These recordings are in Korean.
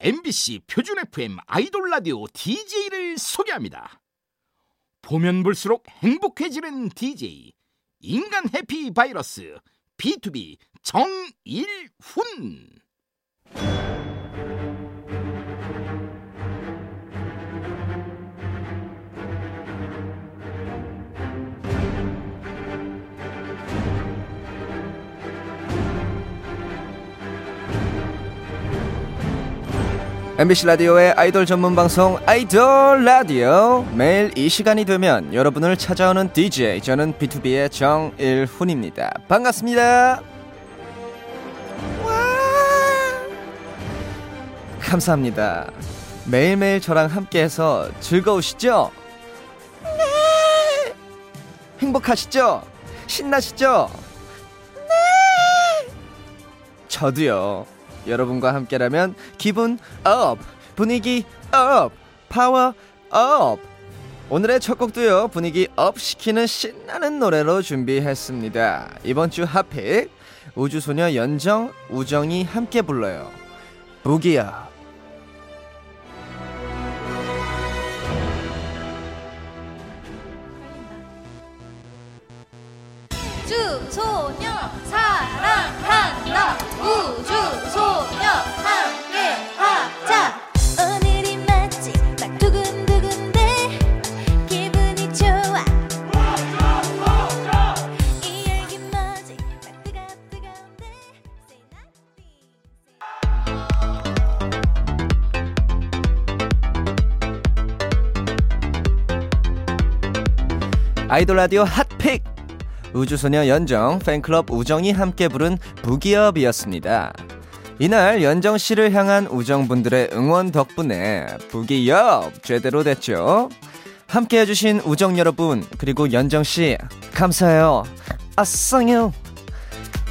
MBC 표준 FM 아이돌 라디오 DJ를 소개합니다. 보면 볼수록 행복해지는 DJ 인간 해피 바이러스 B2B 정일훈 MBC 라디오의 아이돌 전문 방송 아이돌 라디오 매일 이 시간이 되면 여러분을 찾아오는 DJ 저는 B2B의 정일훈입니다. 반갑습니다. 감사합니다. 매일매일 저랑 함께해서 즐거우시죠? 네. 행복하시죠? 신나시죠? 네. 저도요. 여러분과 함께라면 기분 업, 분위기 up, 파워 업. 오늘의 첫 곡도요 분위기 업 시키는 신나는 노래로 준비했습니다. 이번 주 hot pick 우주소녀 연정, 우정이 함께 불러요. Boogie Up. 우주소녀 사랑한다 우주소녀 아이돌 라디오 hot pick 우주소녀 연정 팬클럽 우정이 함께 부른 Boogie Up이었습니다. 이날 연정 씨를 향한 우정분들의 응원 덕분에 Boogie Up 제대로 됐죠. 함께 해주신 우정 여러분 그리고 연정 씨 감사해요. 아쌍요.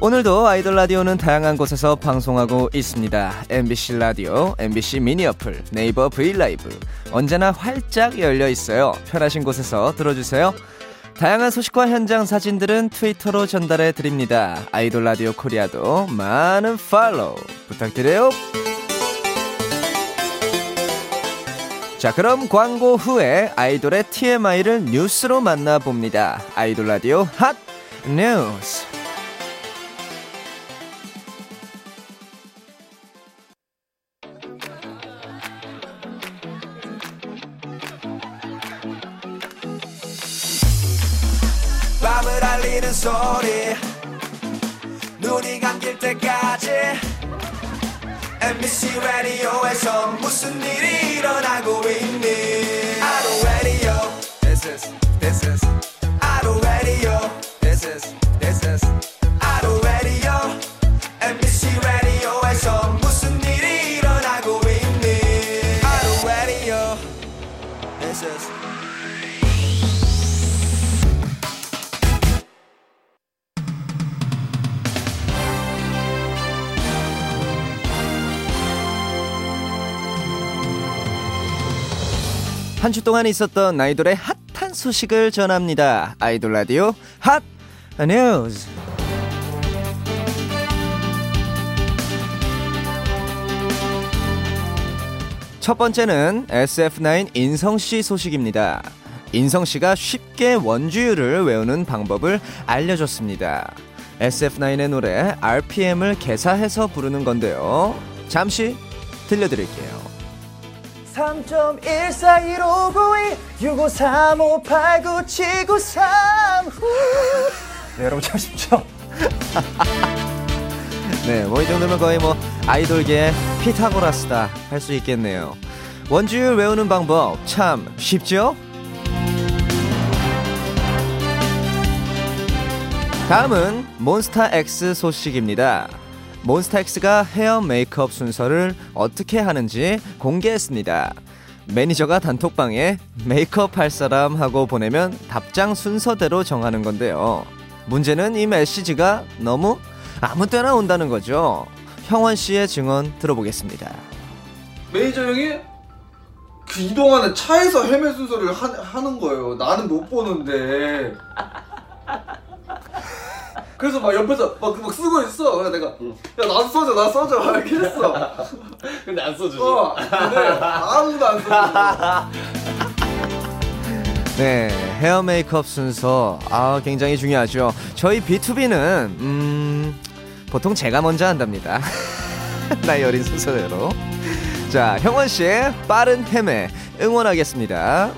오늘도 아이돌 라디오는 다양한 곳에서 방송하고 있습니다. MBC 라디오, MBC 미니 어플, 네이버 브이라이브 언제나 활짝 열려 있어요. 편하신 곳에서 들어주세요. 다양한 소식과 현장 사진들은 트위터로 전달해 드립니다. 아이돌 라디오 코리아도 많은 팔로우 부탁드려요. 자, 그럼 광고 후에 아이돌의 TMI를 뉴스로 만나봅니다. 아이돌 라디오 핫 뉴스. 밤을 알리는 소리. 눈이 감길 때까지 MBC 라디오에서 무슨 일이 일어나고 있니? 아로 라디오 This is, this is 한 주 동안 있었던 아이돌의 핫한 소식을 전합니다. 아이돌 라디오 핫 뉴스. 첫 번째는 SF9 인성 씨 소식입니다. 인성 씨가 쉽게 원주율을 외우는 방법을 알려줬습니다. SF9의 노래 RPM을 개사해서 부르는 건데요. 잠시 들려드릴게요. 3.141592653589793 네, 여러분 참 쉽죠? 네, 뭐 이 정도면 거의 뭐 아이돌계 피타고라스다 할 수 있겠네요. 원주율 외우는 방법 참 쉽죠? 다음은 몬스타엑스 소식입니다. 몬스타엑스가 헤어 메이크업 순서를 어떻게 하는지 공개했습니다. 매니저가 단톡방에 메이크업 할 사람 하고 보내면 답장 순서대로 정하는 건데요. 문제는 이 메시지가 너무 아무 때나 온다는 거죠. 형원 씨의 증언 들어보겠습니다. 매니저 형이 그 이동하는 차에서 헤매 순서를 하, 하는 거예요. 나는 못 보는데. 그래서 막 옆에서 막, 막 쓰고 있어. 그래서 내가 야 나도 써줘, 나 써줘 막 이렇게 했어. 근데 안 써주지. 어, 근데 아무도 안 써줘. 네, 헤어 메이크업 순서 아 굉장히 중요하죠. 저희 B2B는 음 보통 제가 먼저 한답니다. 나이 어린 순서대로. 자, 형원 씨의 빠른 헤매 응원하겠습니다.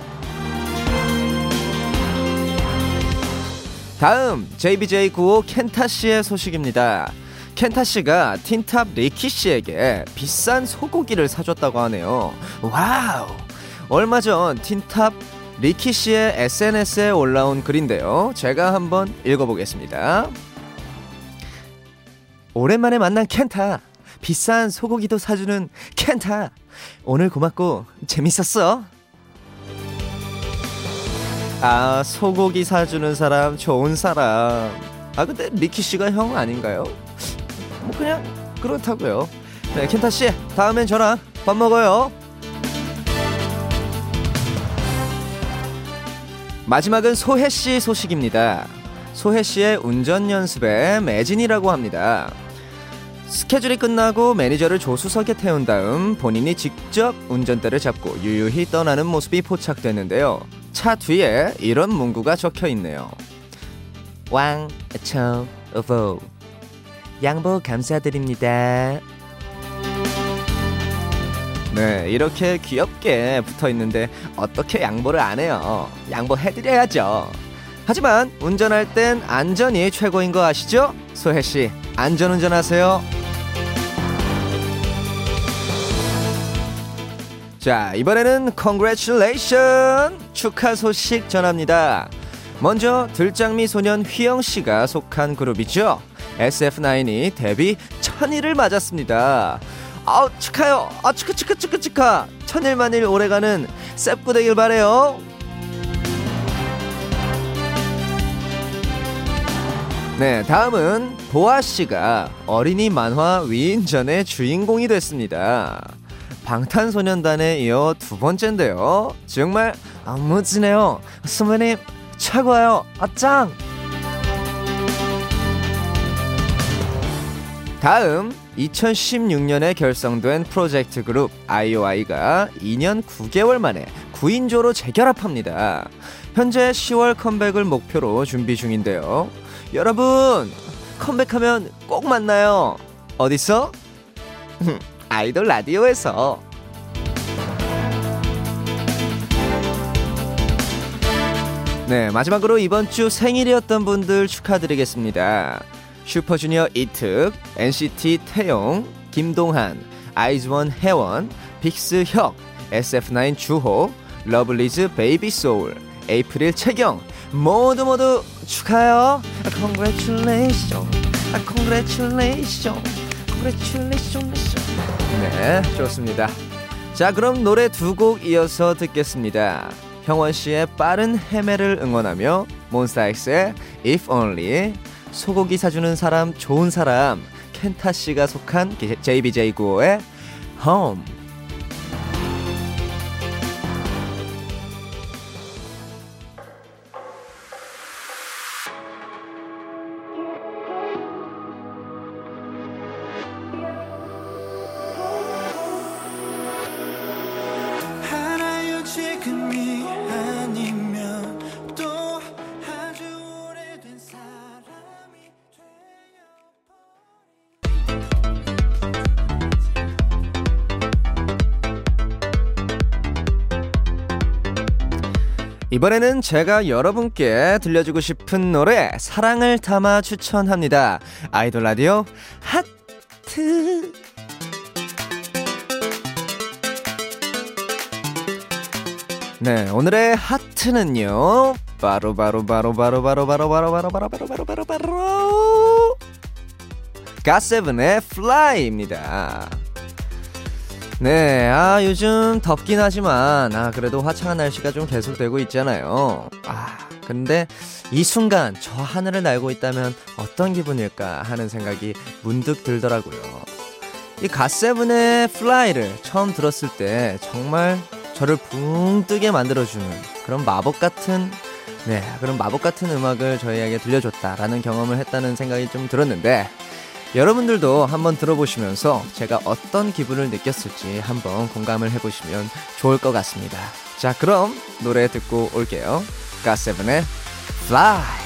다음 JBJ95 켄타 씨의 소식입니다. 켄타 씨가 틴탑 리키 씨에게 비싼 소고기를 사줬다고 하네요. Wow! 얼마 전 틴탑 리키 씨의 SNS에 올라온 글인데요. 제가 한번 읽어보겠습니다. 오랜만에 만난 켄타. 비싼 소고기도 사주는 켄타. 오늘 고맙고 재밌었어. 아, 소고기 사주는 사람, 좋은 사람. 아, 근데 리키 씨가 형 아닌가요? 뭐 그냥 그렇다고요. 네, 켄타 씨, 다음엔 저랑 밥 먹어요. 마지막은 소혜 씨 소식입니다. 소혜 씨의 운전 연습에 매진이라고 합니다. 스케줄이 끝나고 매니저를 조수석에 태운 다음 본인이 직접 운전대를 잡고 유유히 떠나는 모습이 포착됐는데요. 차 뒤에 이런 문구가 적혀 있네요. 왕, 청, 보 양보 감사드립니다. 네, 이렇게 귀엽게 붙어 있는데 어떻게 양보를 안 해요? 양보해드려야죠. 하지만 운전할 땐 안전이 최고인 거 아시죠? 소혜 씨, 안전 운전하세요. 자, 이번에는 congratulation 축하 소식 전합니다. 먼저 들장미 소년 휘영 씨가 속한 그룹이죠. SF9이 데뷔 천일을 맞았습니다. 아 축하요. 아 축하 축하 축하 축하. 천일만일 오래가는 셉구 되길 바래요. 네, 다음은 보아 씨가 어린이 만화 위인전의 주인공이 됐습니다. 방탄소년단에 이어 두 번째인데요. 정말 안무지네요. 선배님 최고예요. 아짱. 다음 2016년에 결성된 프로젝트 그룹 IOI가 2년 9개월 만에 9인조로 재결합합니다. 현재 10월 컴백을 목표로 준비 중인데요. 여러분 컴백하면 꼭 만나요. 어디서? 아이돌 라디오에서. 네, 마지막으로 이번 주 생일이었던 분들 축하드리겠습니다. 슈퍼주니어 이특, NCT 태용, 김동한, 아이즈원 혜원, 빅스 혁, SF9 주호, 러블리즈 베이비 소울, 에이프릴 채경 모두 모두 축하해요. Congratulations, Congratulations. 네, 좋습니다. 자, 그럼 노래 두 곡 이어서 듣겠습니다. 형원 씨의 빠른 헤매를 응원하며 몬스타엑스의 If Only 소고기 사주는 사람 좋은 사람 켄타 씨가 속한 JBJ95의 Home 이번에는 제가 여러분께 들려주고 싶은 노래 사랑을 담아 추천합니다. 아이돌 라디오 하트 네, 오늘의 하트는요. 바로 바로 바로 바로 바로 바로 바로 바로 바로 바로 바로 바로 바로 가세븐의 Fly입니다. 네, 아 요즘 덥긴 하지만 아 그래도 화창한 날씨가 좀 계속되고 있잖아요. 아 근데 이 순간 저 하늘을 날고 있다면 어떤 기분일까 하는 생각이 문득 들더라고요. 이 갓세븐의 Fly를 처음 들었을 때 정말 저를 붕 뜨게 만들어주는 그런 마법 같은 네, 그런 마법 같은 음악을 저희에게 들려줬다라는 경험을 했다는 생각이 좀 들었는데 여러분들도 한번 들어보시면서 제가 어떤 기분을 느꼈을지 한번 공감을 해보시면 좋을 것 같습니다. 자, 그럼 노래 듣고 올게요. 가세븐의 Fly.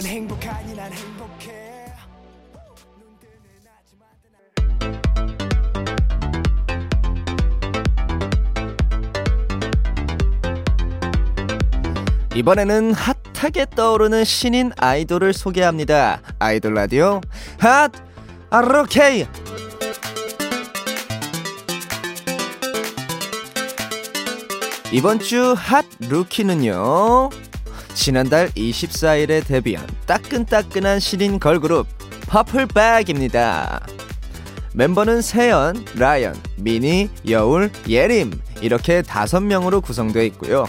넌 행복하니 난 행복해 이번에는 핫하게 떠오르는 신인 아이돌을 소개합니다. 아이돌 라디오 핫 아로케이. 이번 주 핫 루키는요. 지난달 24일에 데뷔한 따끈따끈한 신인 걸그룹 퍼플백입니다. 멤버는 세연, 라연, 미니, 여울, 예림 이렇게 다섯 명으로 구성되어 있고요.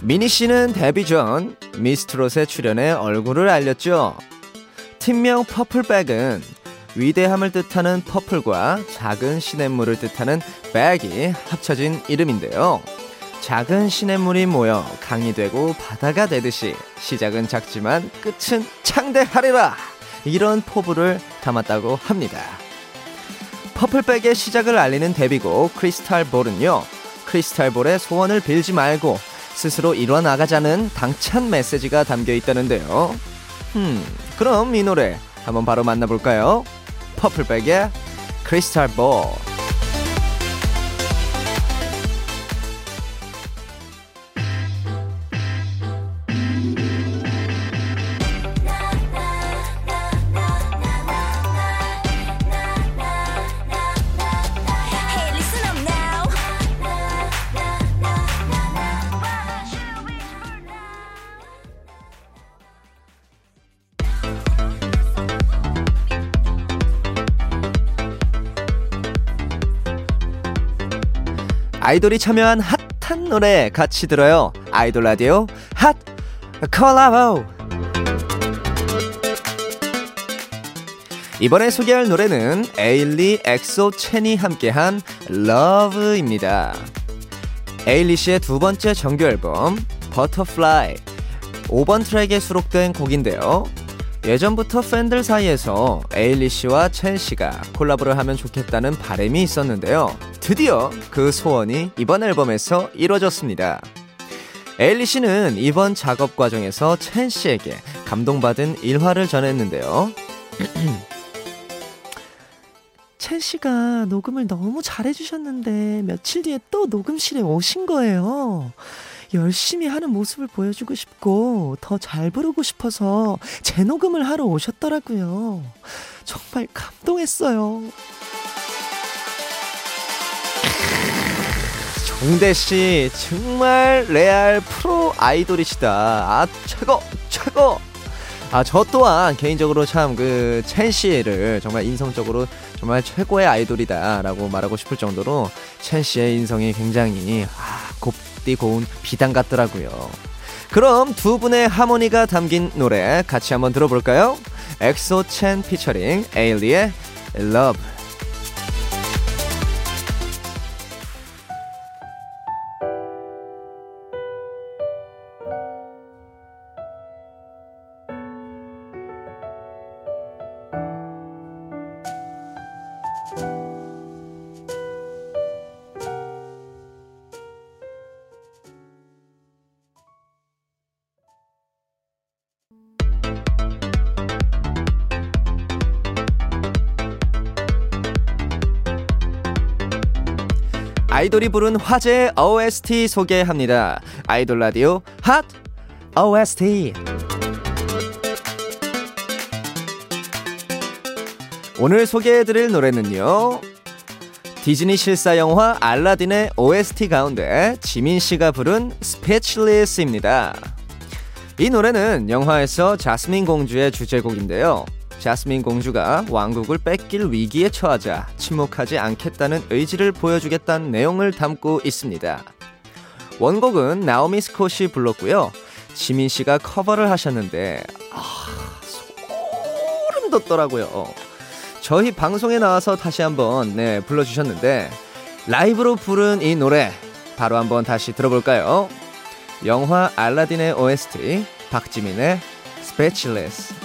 미니 씨는 데뷔 전 미스트롯에 출연해 얼굴을 알렸죠. 팀명 퍼플백은 위대함을 뜻하는 purple과 작은 시냇물을 뜻하는 beck이 합쳐진 이름인데요. 작은 시냇물이 모여 강이 되고 바다가 되듯이 시작은 작지만 끝은 창대하리라 이런 포부를 담았다고 합니다. 퍼플백의 시작을 알리는 데뷔곡 Crystal Ball은요. Crystal Ball의 소원을 빌지 말고 스스로 이뤄나가자는 당찬 메시지가 담겨 있다는데요. 음, 그럼 이 노래 한번 바로 만나볼까요? 퍼플백의 크리스탈 볼. 아이돌이 참여한 핫한 노래 같이 들어요. 아이돌 라디오 핫 콜라보. 이번에 소개할 노래는 에일리, 엑소, 첸이 함께한 Love입니다. 에일리 씨의 두 번째 정규 앨범 Butterfly 5번 트랙에 수록된 곡인데요. 예전부터 팬들 사이에서 에일리 씨와 첸 씨가 콜라보를 하면 좋겠다는 바람이 있었는데요. 드디어 그 소원이 이번 앨범에서 이루어졌습니다. 에일리 씨는 이번 작업 과정에서 첸 씨에게 감동받은 일화를 전했는데요. 첸 씨가 녹음을 너무 잘해주셨는데 며칠 뒤에 또 녹음실에 오신 거예요. 열심히 하는 모습을 보여주고 싶고 더 잘 부르고 싶어서 재녹음을 하러 오셨더라고요. 정말 감동했어요. 정대 씨 정말 레알 프로 아이돌이시다. 아 최고 최고. 아 저 또한 개인적으로 참 그 첸 씨를 정말 인성적으로 정말 최고의 아이돌이다라고 말하고 싶을 정도로 첸 씨의 인성이 굉장히 아, 곱 디 고운 비단 같더라고요. 그럼 두 분의 하모니가 담긴 노래 같이 한번 들어볼까요? 엑소 첸 피처링 에일리의 Love. 아이돌이 부른 화제의 OST 소개합니다. 아이돌 라디오 핫 OST. 오늘 소개해드릴 노래는요. 디즈니 실사 영화 알라딘의 OST 가운데 지민 씨가 부른 스페치리스입니다. 이 노래는 영화에서 자스민 공주의 주제곡인데요. 자스민 공주가 왕국을 뺏길 위기에 처하자 침묵하지 않겠다는 의지를 보여주겠다는 내용을 담고 있습니다. 원곡은 나오미 스콧이 불렀고요. 지민 씨가 커버를 하셨는데 아, 소름 돋더라고요. 저희 방송에 나와서 다시 한번 네, 불러주셨는데 라이브로 부른 이 노래 바로 한번 다시 들어볼까요? 영화 알라딘의 OST 박지민의 Speechless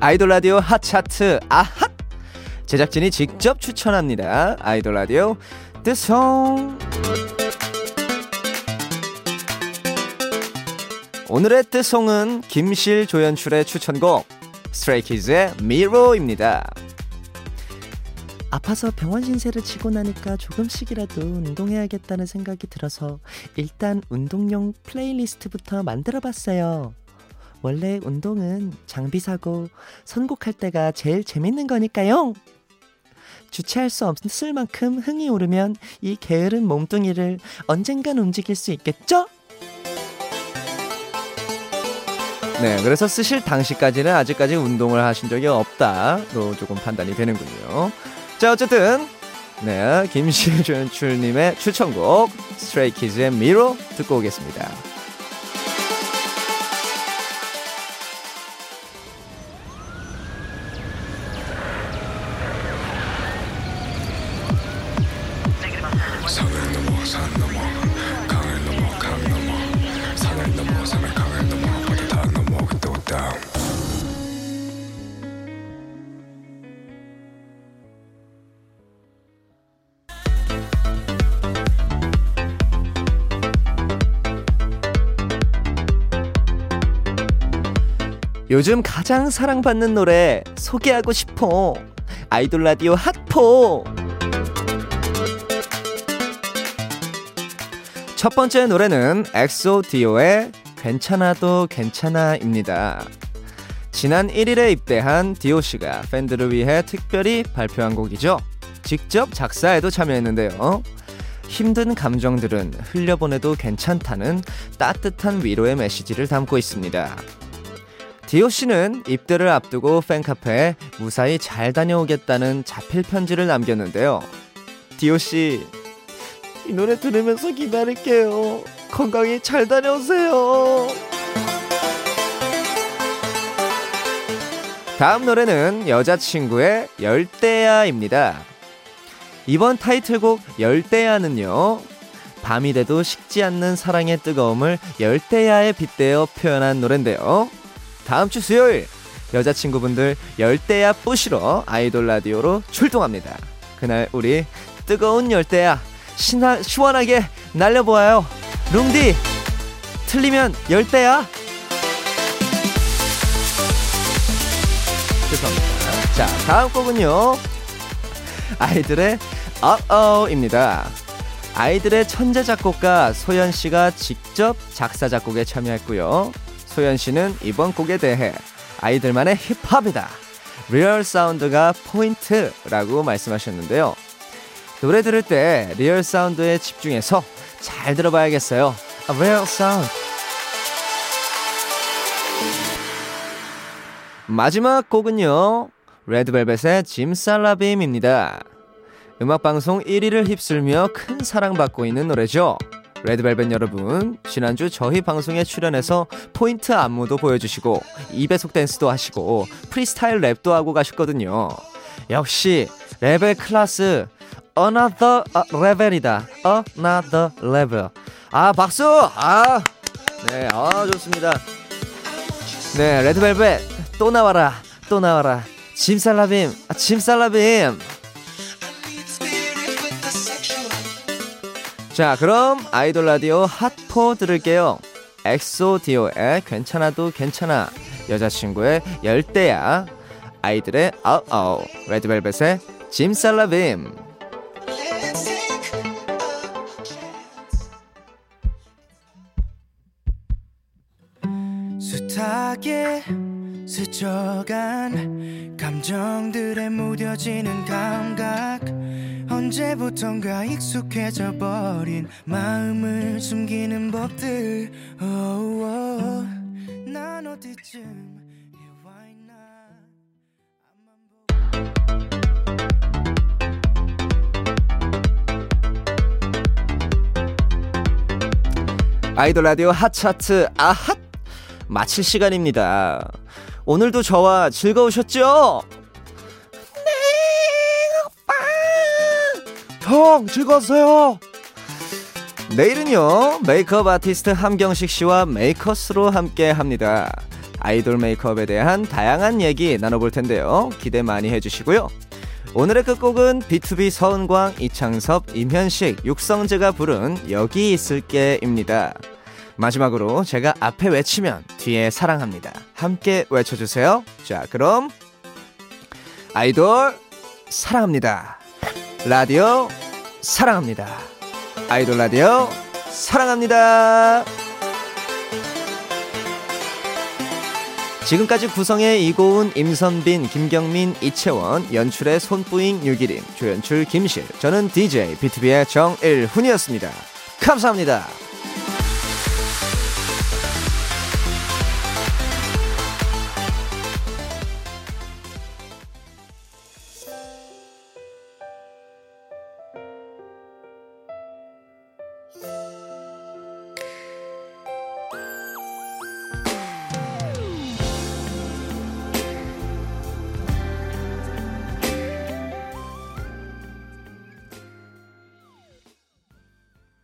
아이돌 라디오 핫 차트 아핫 제작진이 직접 추천합니다. 아이돌 라디오 뜨송 오늘의 뜨송은 김실 조연출의 추천곡 스트레이키즈의 미로입니다. 아파서 병원 신세를 지고 나니까 조금씩이라도 운동해야겠다는 생각이 들어서 일단 운동용 playlist부터 만들어 봤어요. 원래 운동은 장비 사고 선곡할 때가 제일 재밌는 거니까요. 주체할 수 없을 만큼 흥이 오르면 이 게으른 몸뚱이를 언젠간 움직일 수 있겠죠? 네, 그래서 쓰실 당시까지는 아직까지 운동을 하신 적이 없다로 조금 판단이 되는군요. 자, 어쨌든 네, 김시준 출님의 추천곡 스트레이키즈의 미로 듣고 오겠습니다. 요즘 가장 사랑받는 노래 소개하고 싶어. 아이돌 라디오 핫포. 첫 번째 노래는 엑소 디오의 괜찮아도 괜찮아입니다. 지난 1일에 입대한 디오 씨가 팬들을 위해 특별히 발표한 곡이죠. 직접 작사에도 참여했는데요. 힘든 감정들은 흘려보내도 괜찮다는 따뜻한 위로의 메시지를 담고 있습니다. 디오 씨는 입대를 앞두고 팬카페에 무사히 잘 다녀오겠다는 자필 편지를 남겼는데요. 디오 씨, 이 노래 들으면서 기다릴게요. 건강히 잘 다녀오세요. 다음 노래는 여자친구의 열대야입니다. 이번 타이틀곡 열대야는요. 밤이 돼도 식지 않는 사랑의 뜨거움을 열대야에 빗대어 표현한 노래인데요. 다음 주 수요일 여자친구분들 열대야 뿌시러 아이돌 라디오로 출동합니다. 그날 우리 뜨거운 열대야 신나, 시원하게 날려보아요. 룽디 틀리면 열대야. 죄송합니다. 자 다음 곡은요 아이들의 Uh-Oh입니다. 아이들의 천재 작곡가 소연 씨가 직접 작사 작곡에 참여했고요. 소연 씨는 이번 곡에 대해 아이들만의 힙합이다. real sound가 포인트라고 말씀하셨는데요. 노래 들을 때 real sound에 집중해서 잘 들어봐야겠어요. real sound. 마지막 곡은요. 레드벨벳의 짐 살라빔입니다. 음악방송 1위를 휩쓸며 큰 사랑받고 있는 노래죠. 레드벨벳 여러분, 지난주 저희 방송에 출연해서 포인트 안무도 보여주시고 2배속 댄스도 하시고 프리스타일 랩도 하고 가셨거든요. 역시 레벨 클래스 another level이다. another level. 아 박수! 아, 네, 아 좋습니다. 네, 레드벨벳 또 나와라, 또 나와라. 짐살라빔, 아, 짐살라빔. 자, 그럼 아이돌 라디오 핫포 들을게요. 엑소디오의 괜찮아도 괜찮아. 여자친구의 열대야. 아이들의 아우 레드벨벳의 짐 살라빔. 숱하게 스쳐간 감정들에 무뎌지는 감각 언제부턴가 익숙해져 버린 마음을 숨기는 법들 oh, oh. 난 어디쯤 아이돌 라디오 핫차트 아핫 마칠 시간입니다. 오늘도 저와 즐거우셨죠? 형, 즐거웠어요. 내일은요, 메이크업 아티스트 함경식 씨와 메이커스로 함께 합니다. 아이돌 메이크업에 대한 다양한 얘기 나눠볼 텐데요. 기대 많이 해주시고요. 오늘의 끝곡은 B2B 서은광, 이창섭, 임현식, 육성재가 부른 여기 있을게입니다. 마지막으로 제가 앞에 외치면 뒤에 사랑합니다. 함께 외쳐주세요. 자, 그럼 아이돌 사랑합니다. 라디오 사랑합니다. 아이돌 라디오 사랑합니다. 지금까지 구성의 이고은, 임선빈, 김경민, 이채원, 연출의 손뿌잉, 유기림, 조연출 김실, 저는 DJ B2B의 정일훈이었습니다. 감사합니다.